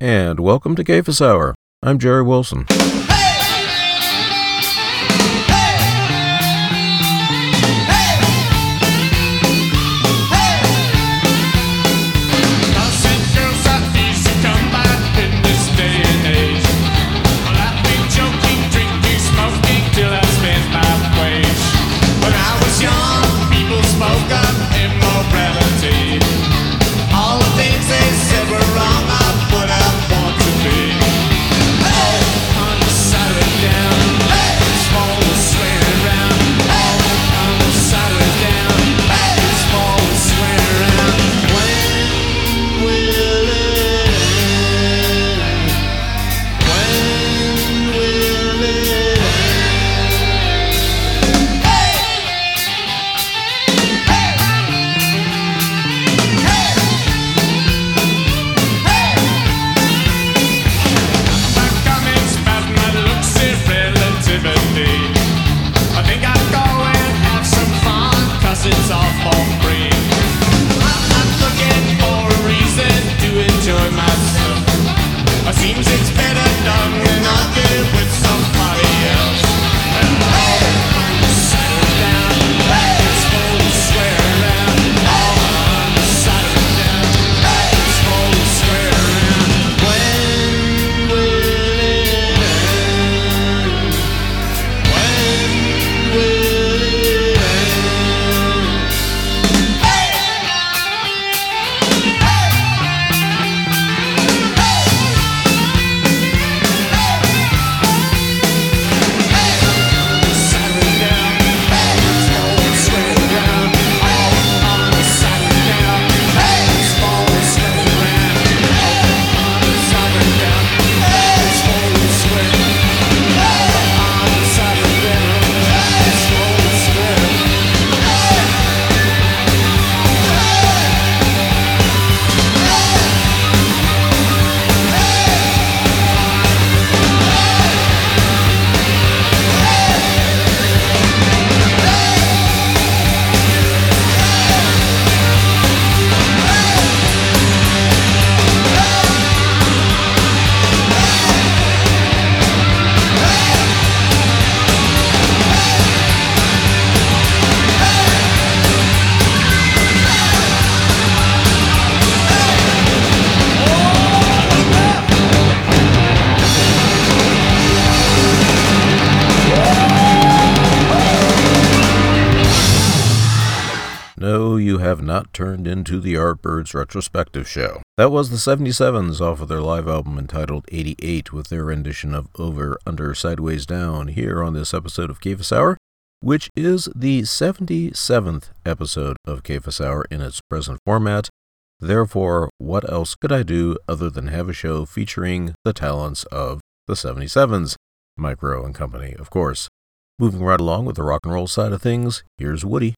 and welcome to Cephas Hour. I'm Jerry Wilson. Into the Yardbirds retrospective show. That was the 77s off of their live album entitled 88 with their rendition of Over, Under, Sideways, Down here on this episode of Cephas Hour, which is the 77th episode of Cephas Hour in its present format. Therefore, what else could I do other than have a show featuring the talents of the 77s, Mike Roe and Company, of course. Moving right along with the rock and roll side of things, here's Woody.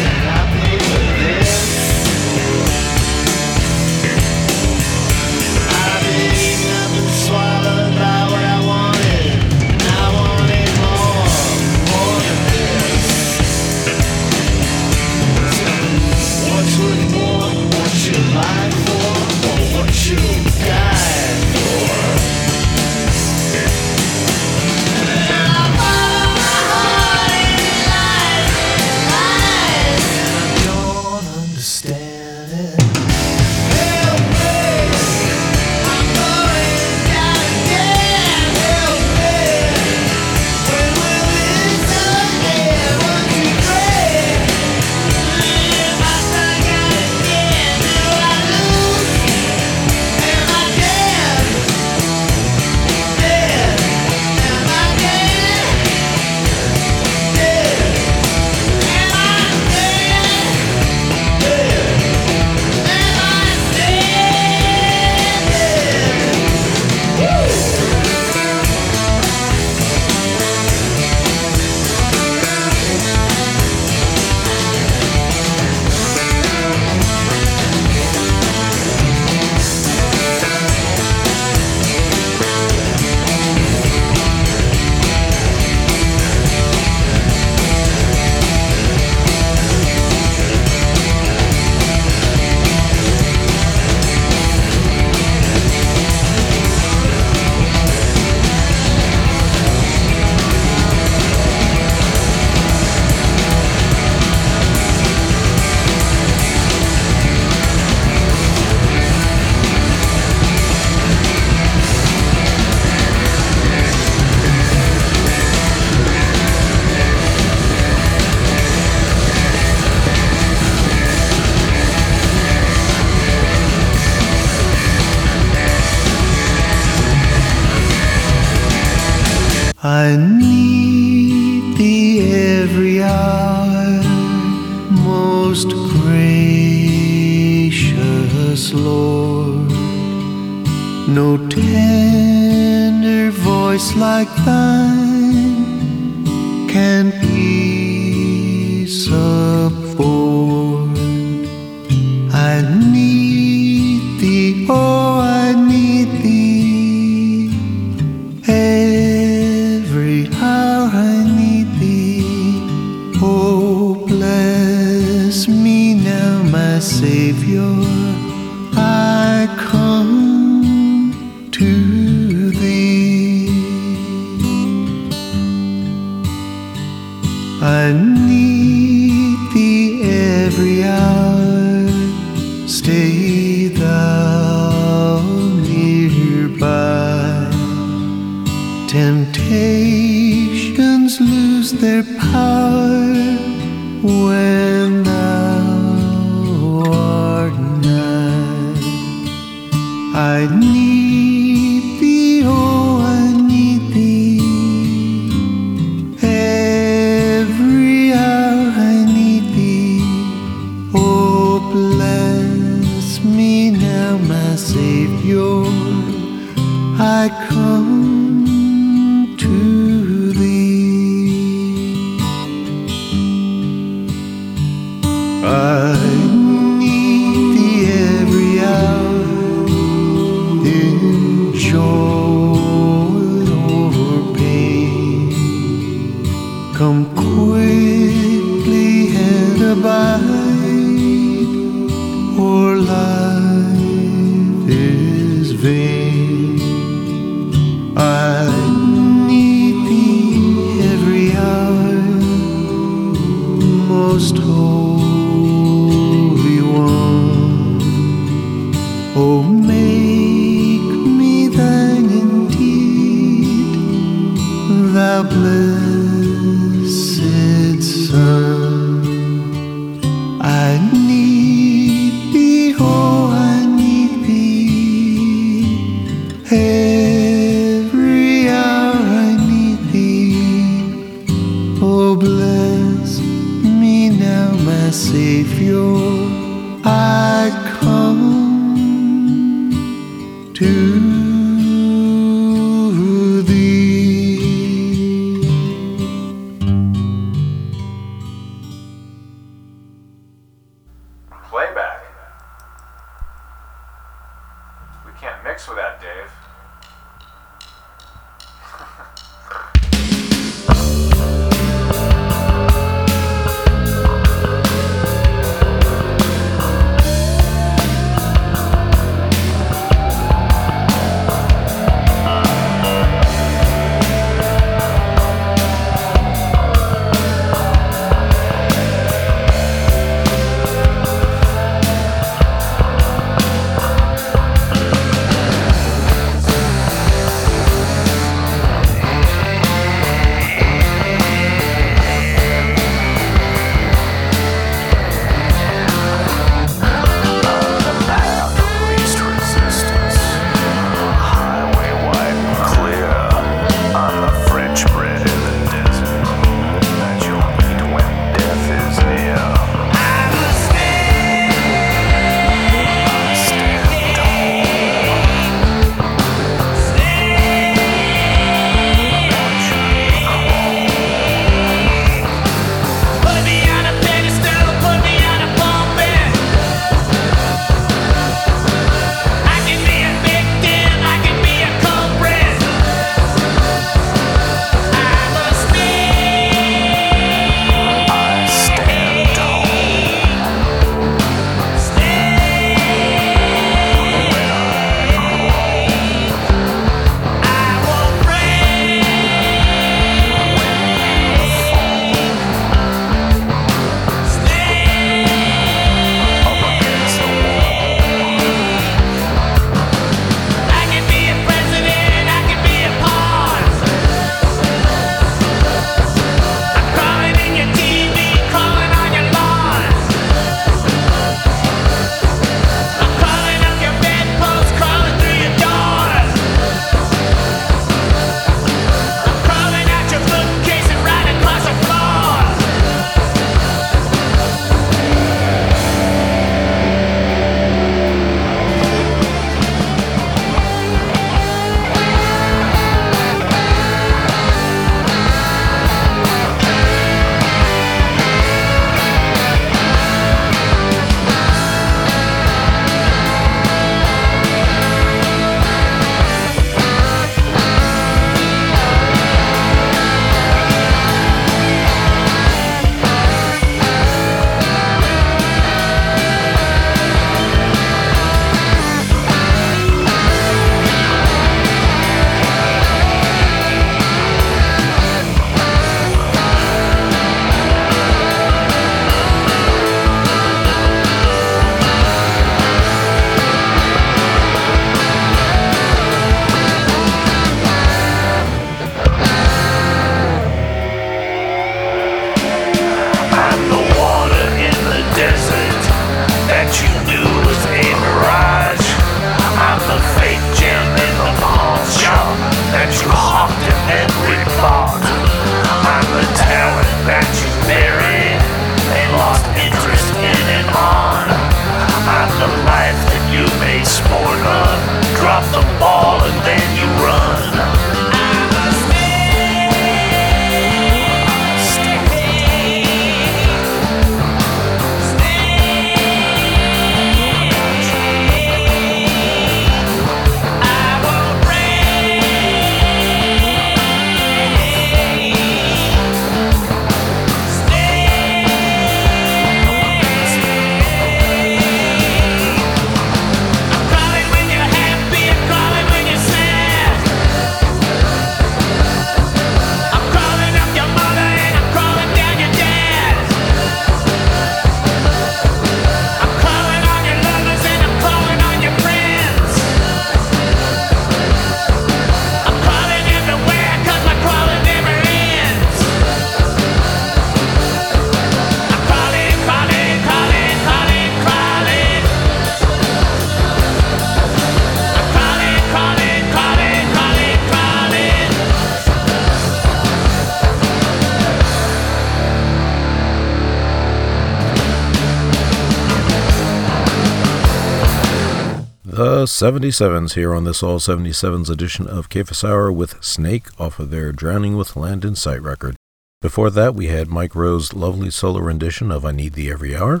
77s here on this All 77s edition of Cephas Hour with Snake off of their Drowning with Land in Sight record. Before that, we had Mike Roe's lovely solo rendition of I Need Thee Every Hour,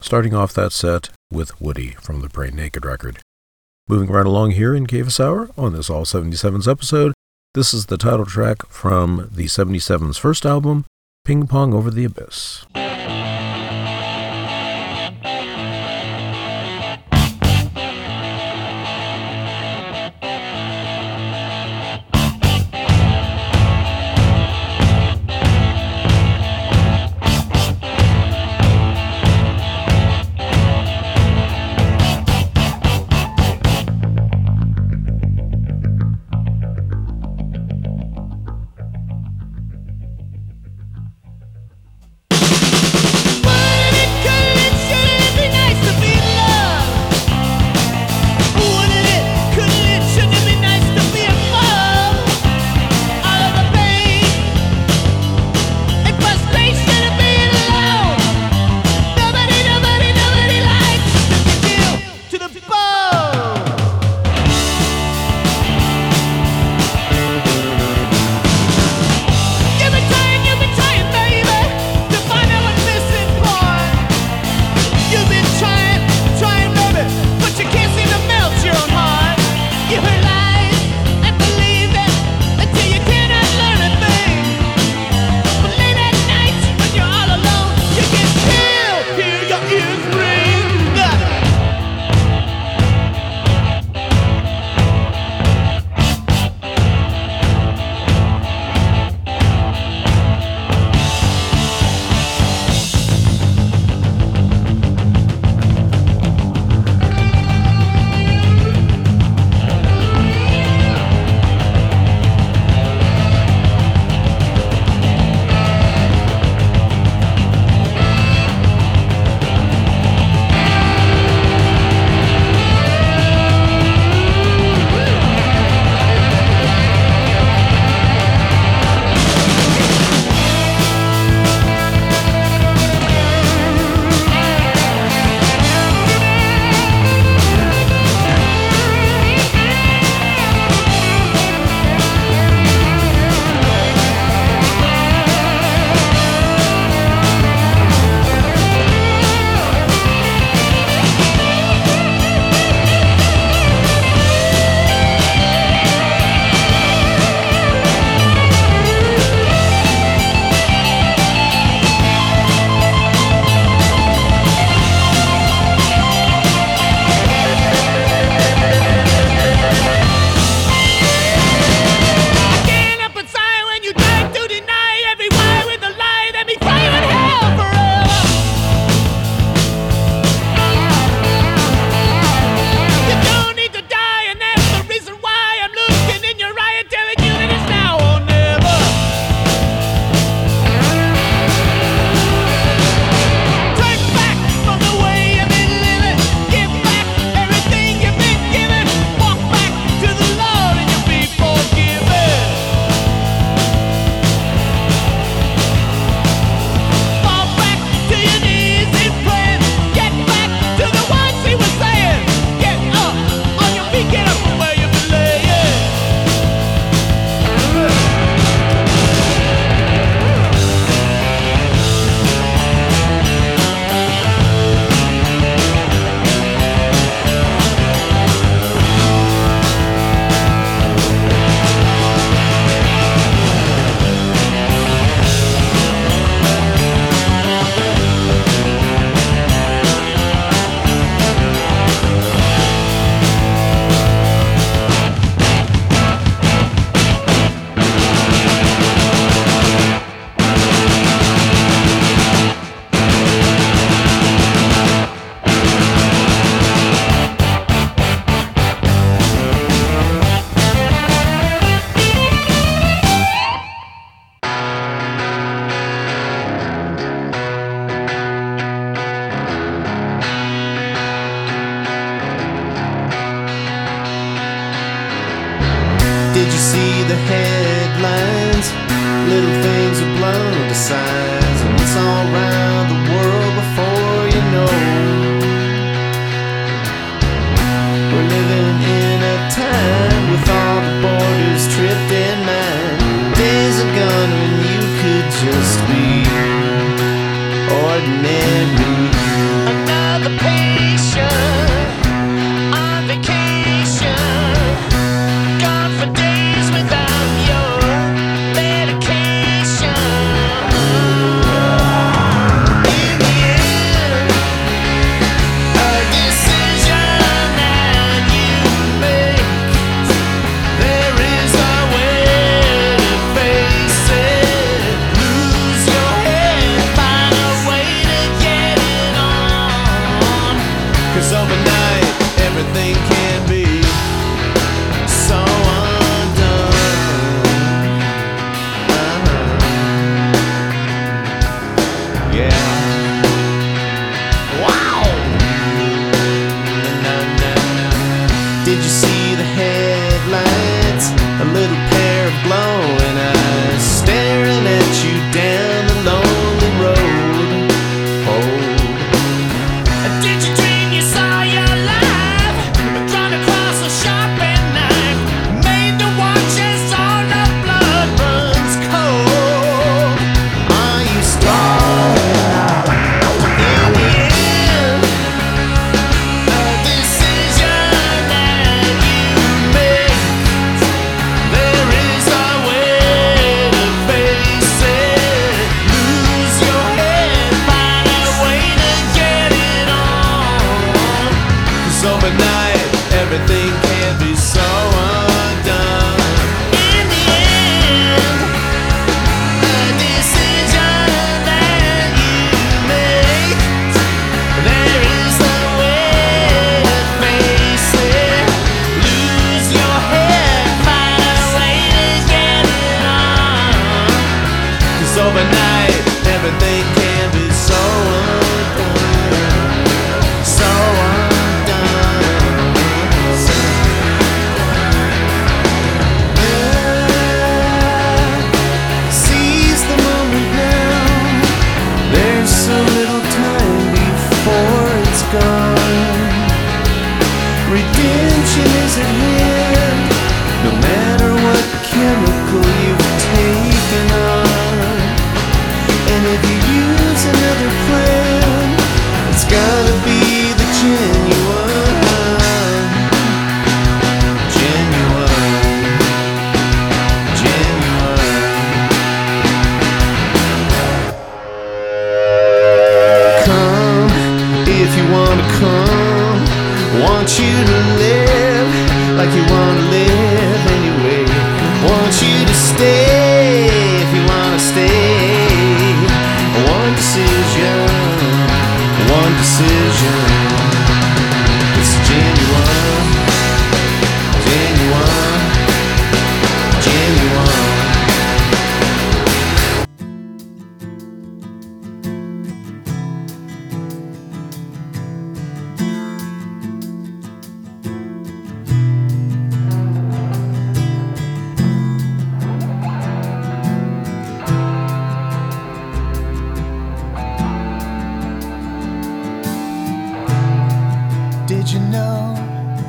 starting off that set with Woody from the Pray Naked record. Moving right along here in Cephas Hour on this All 77s episode, this is the title track from the 77s first album, Ping Pong Over the Abyss.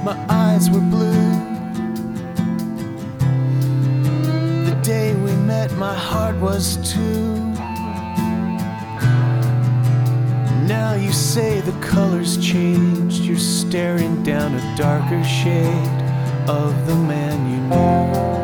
my eyes were blue. The day we met, my heart was too. Now you say the colors changed, you're staring down a darker shade of the man you knew.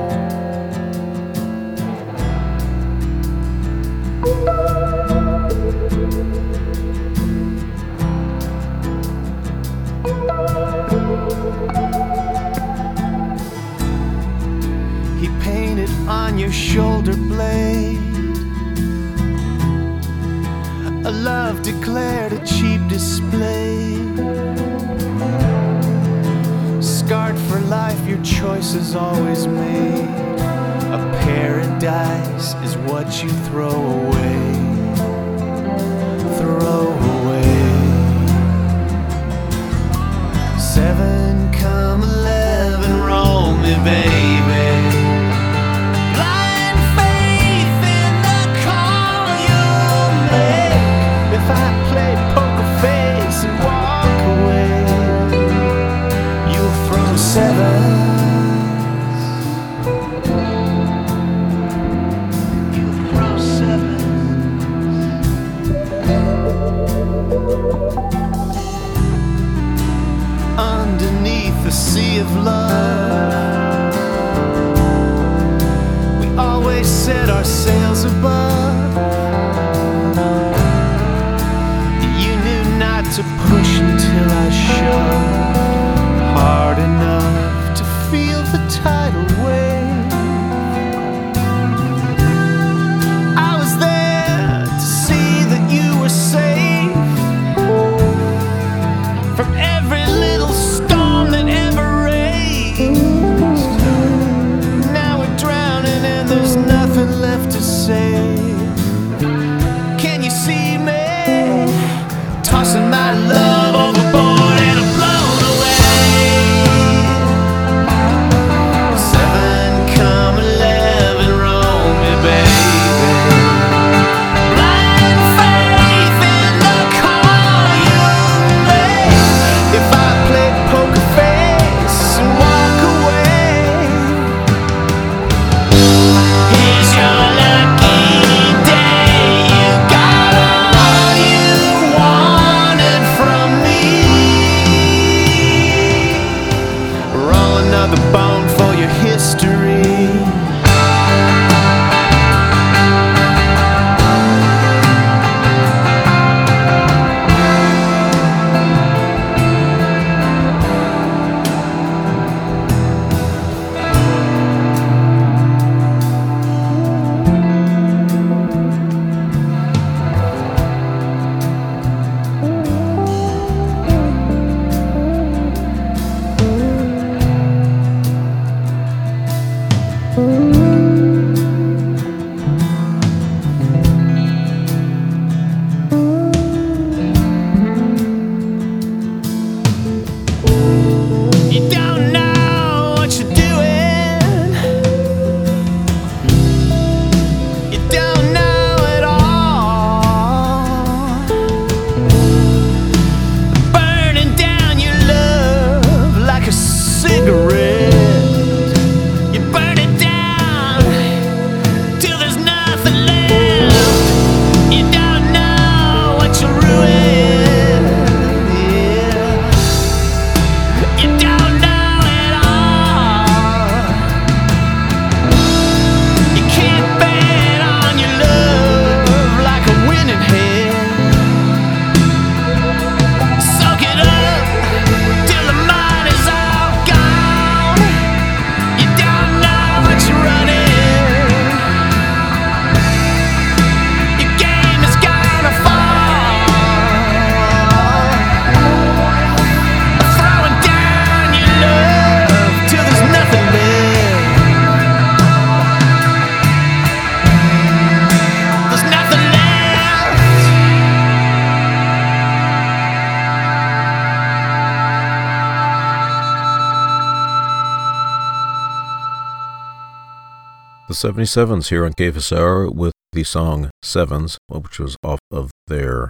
77s here on Cephas with the song Sevens, which was off of their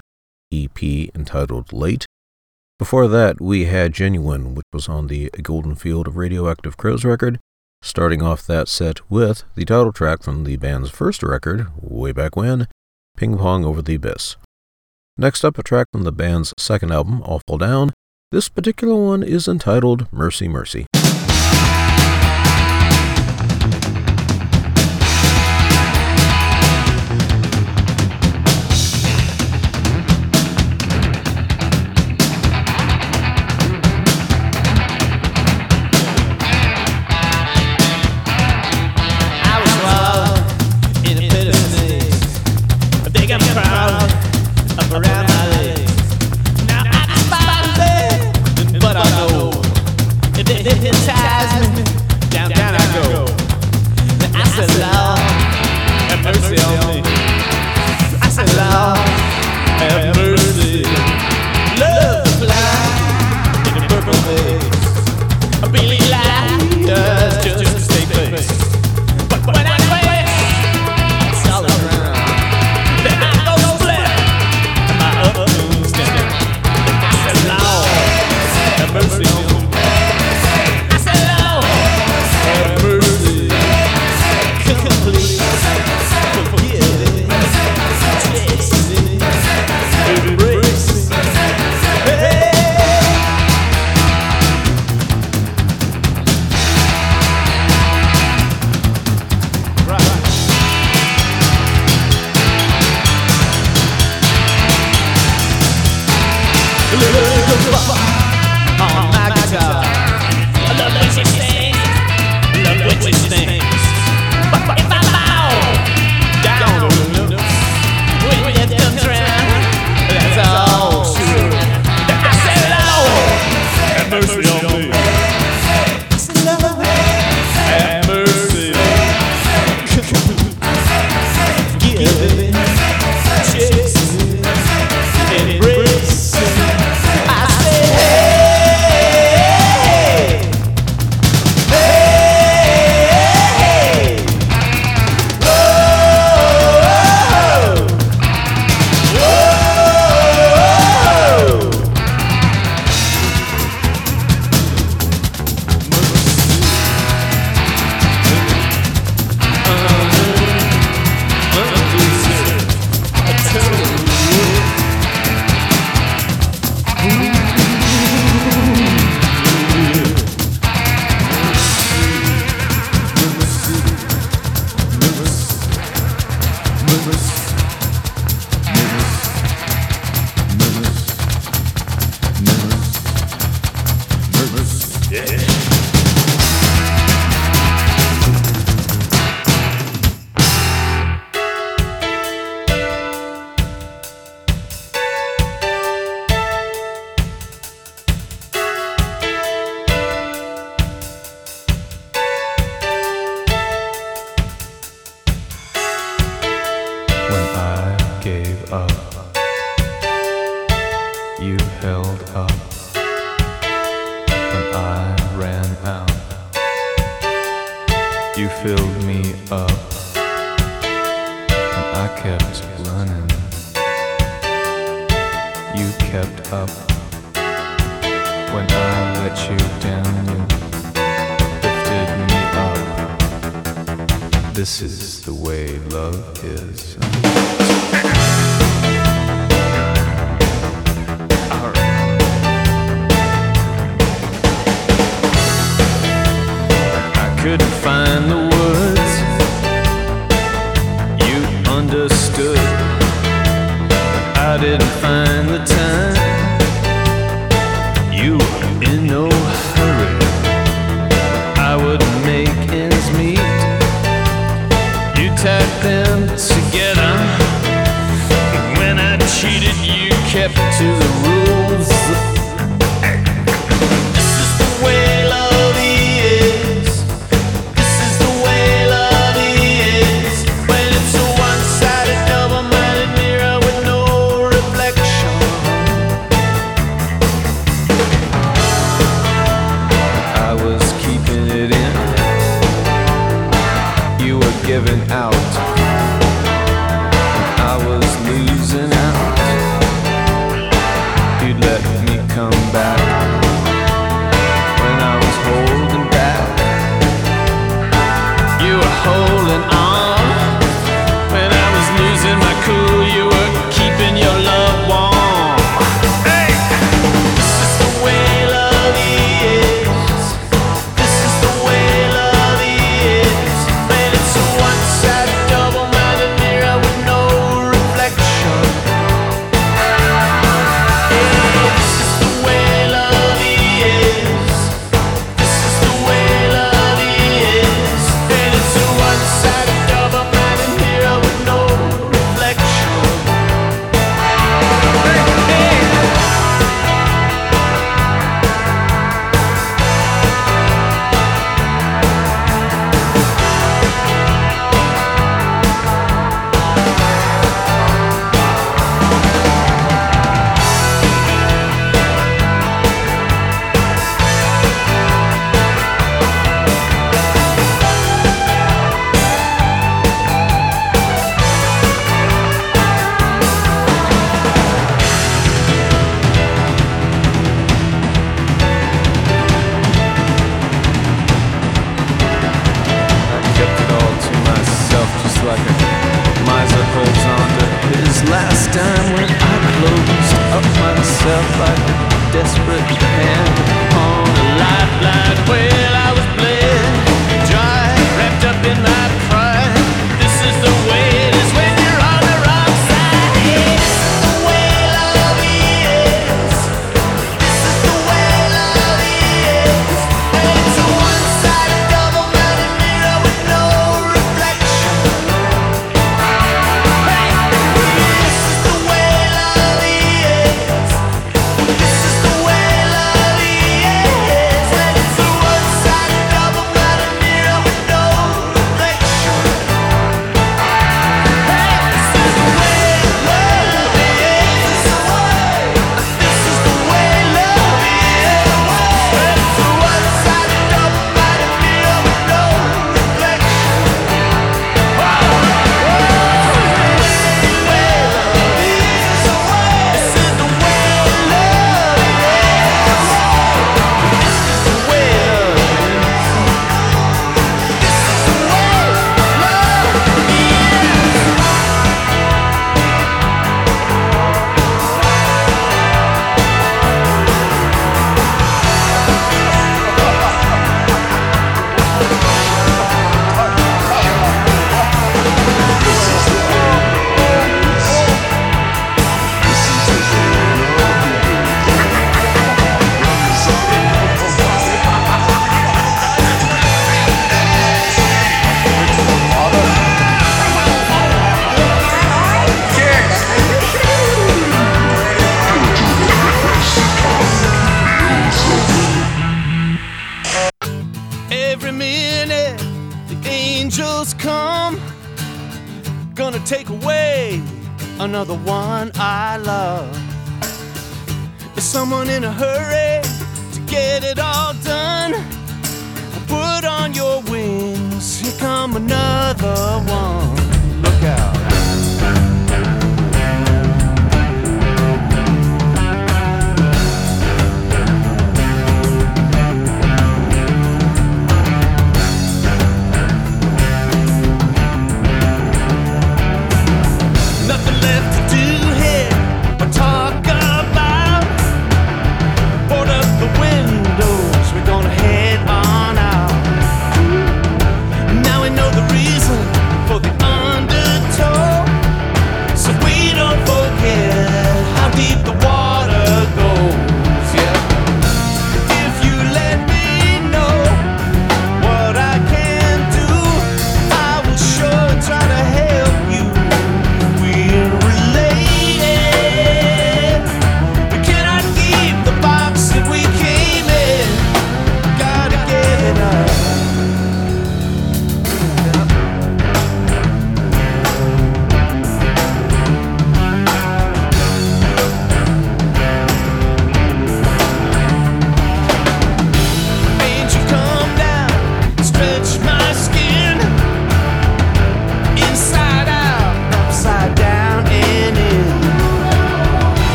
EP entitled Late. Before that, we had Genuine, which was on the Golden Field of Radioactive Crows record, starting off that set with the title track from the band's first record, way back when, Ping Pong Over the Abyss. Next up, a track from the band's second album, All Fall Down. This particular one is entitled Mercy Mercy.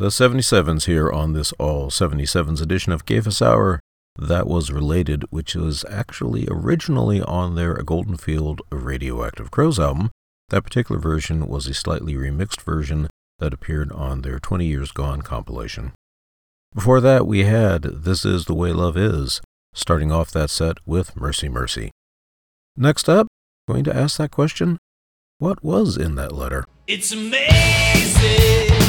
The 77s here on this All 77s edition of Cephas Hour. That was Related, which was actually originally on their Golden Field Radioactive Crows album. That particular version was a slightly remixed version that appeared on their 20 Years Gone compilation. Before that, we had This Is the Way Love Is, starting off that set with Mercy Mercy. Next up, going to ask that question what was in that letter? It's amazing.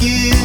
You.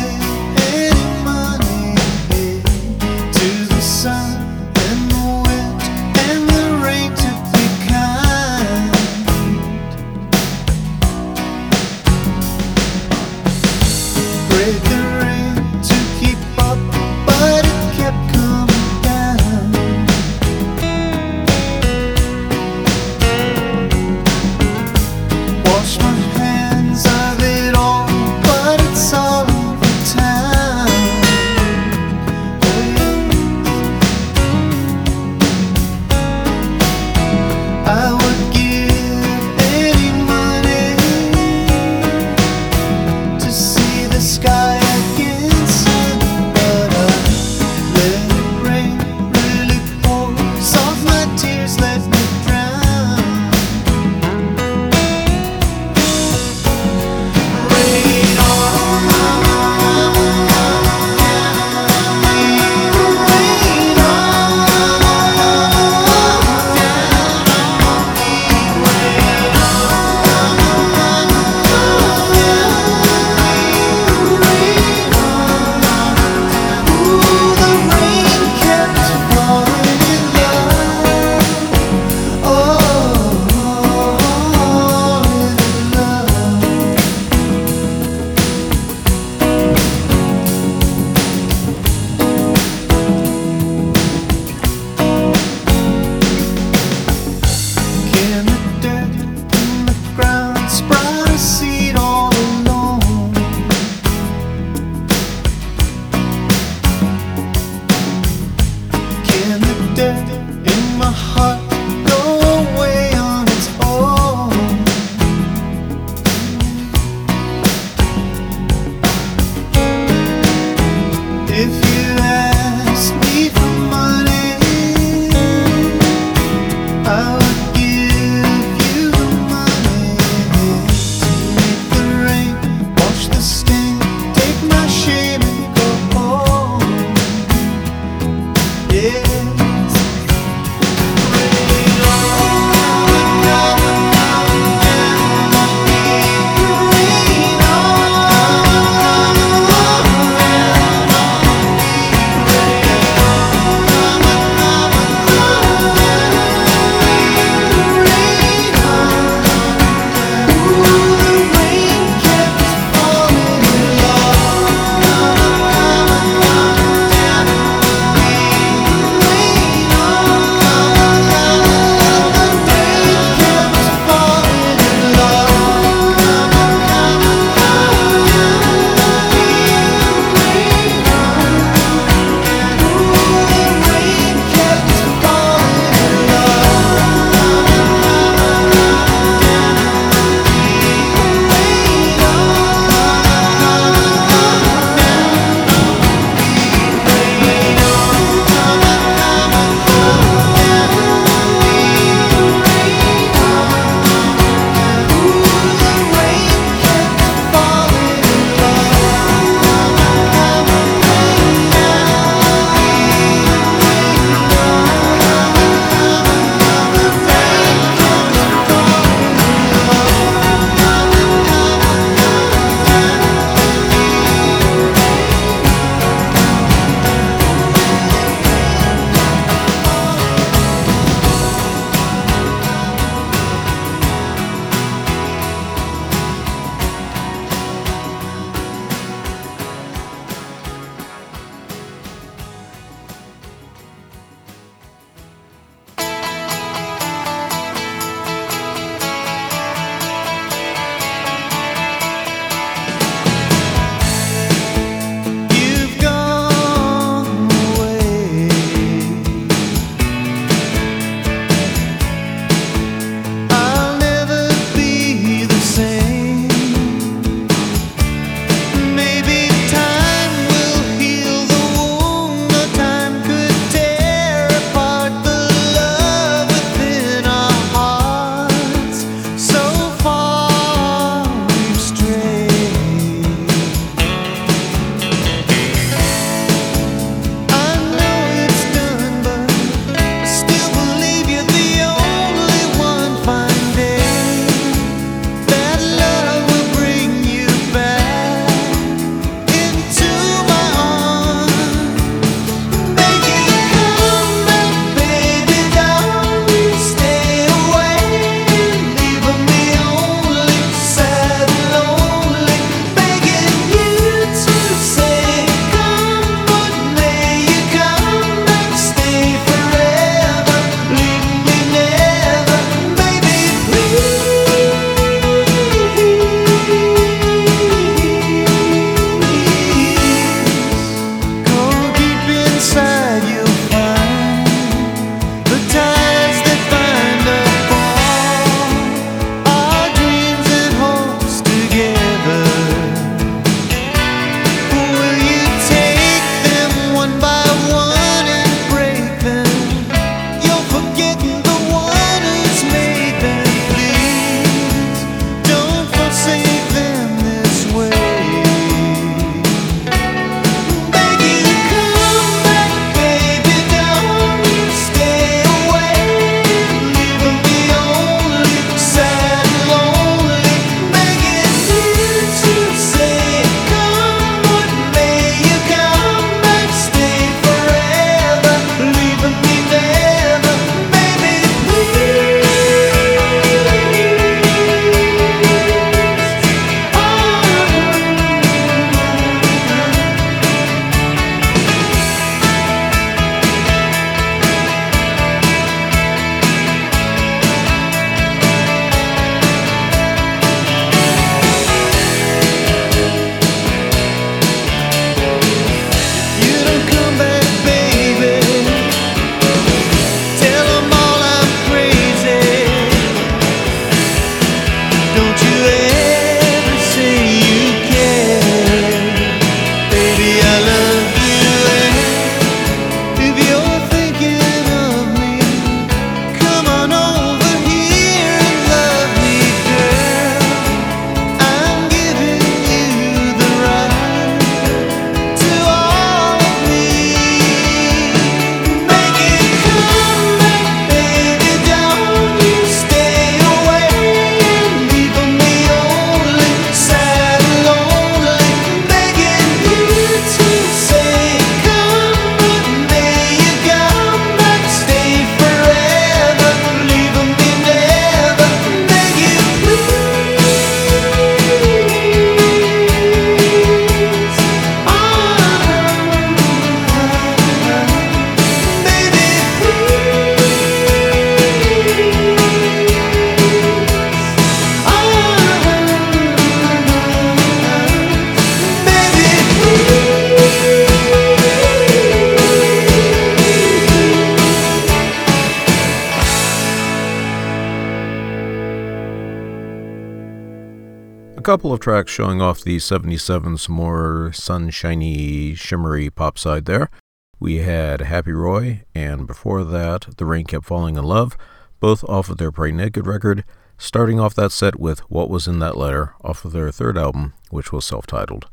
Showing off the 77's more sunshiny, shimmery pop side there. We had Happy Roy, and before that, The Rain Kept Falling in Love, both off of their Pray Naked record, starting off that set with What Was in That Letter off of their third album, which was self titled.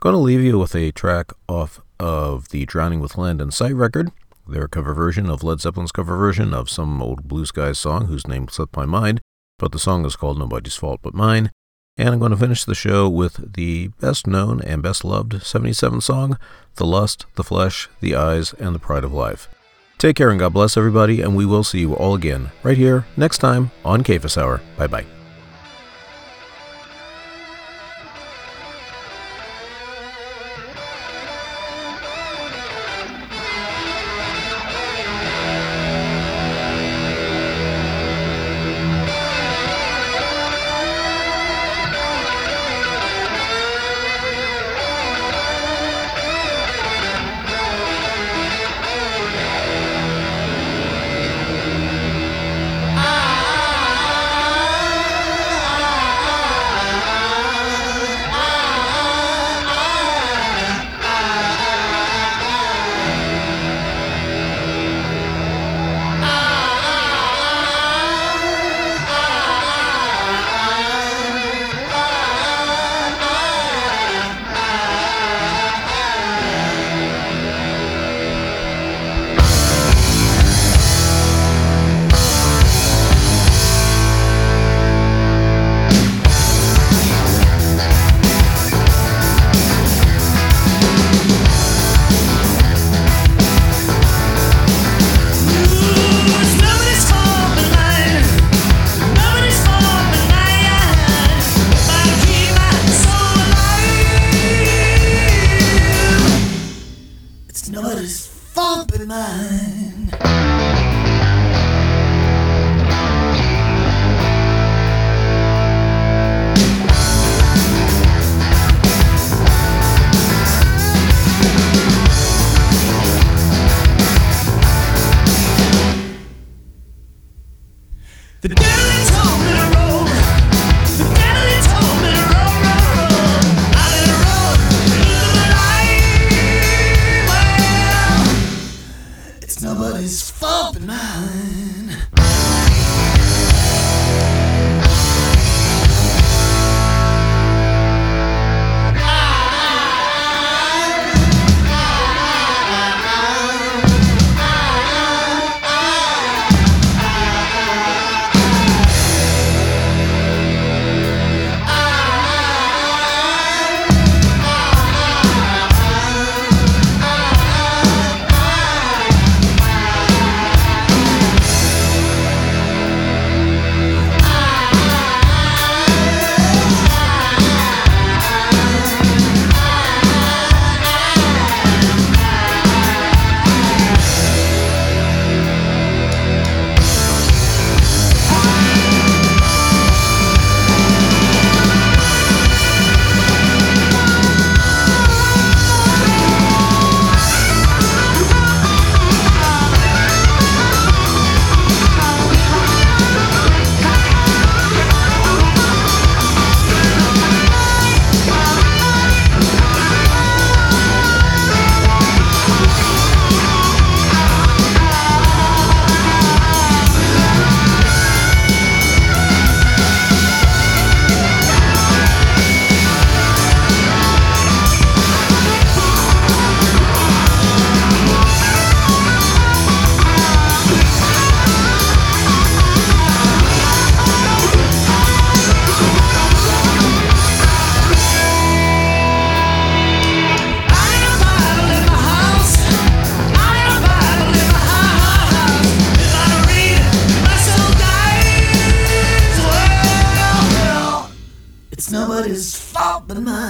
Going to leave you with a track off of the Drowning with Land in Sight record, their cover version of Led Zeppelin's cover version of some old Blue Skies song whose name slipped my mind, but the song is called Nobody's Fault But Mine. And I'm going to finish the show with the best known and best loved 77 song, The Lust, the Flesh, the Eyes, and the Pride of Life. Take care and God bless everybody, and we will see you all again right here next time on Cephas Hour. Bye bye. Fault but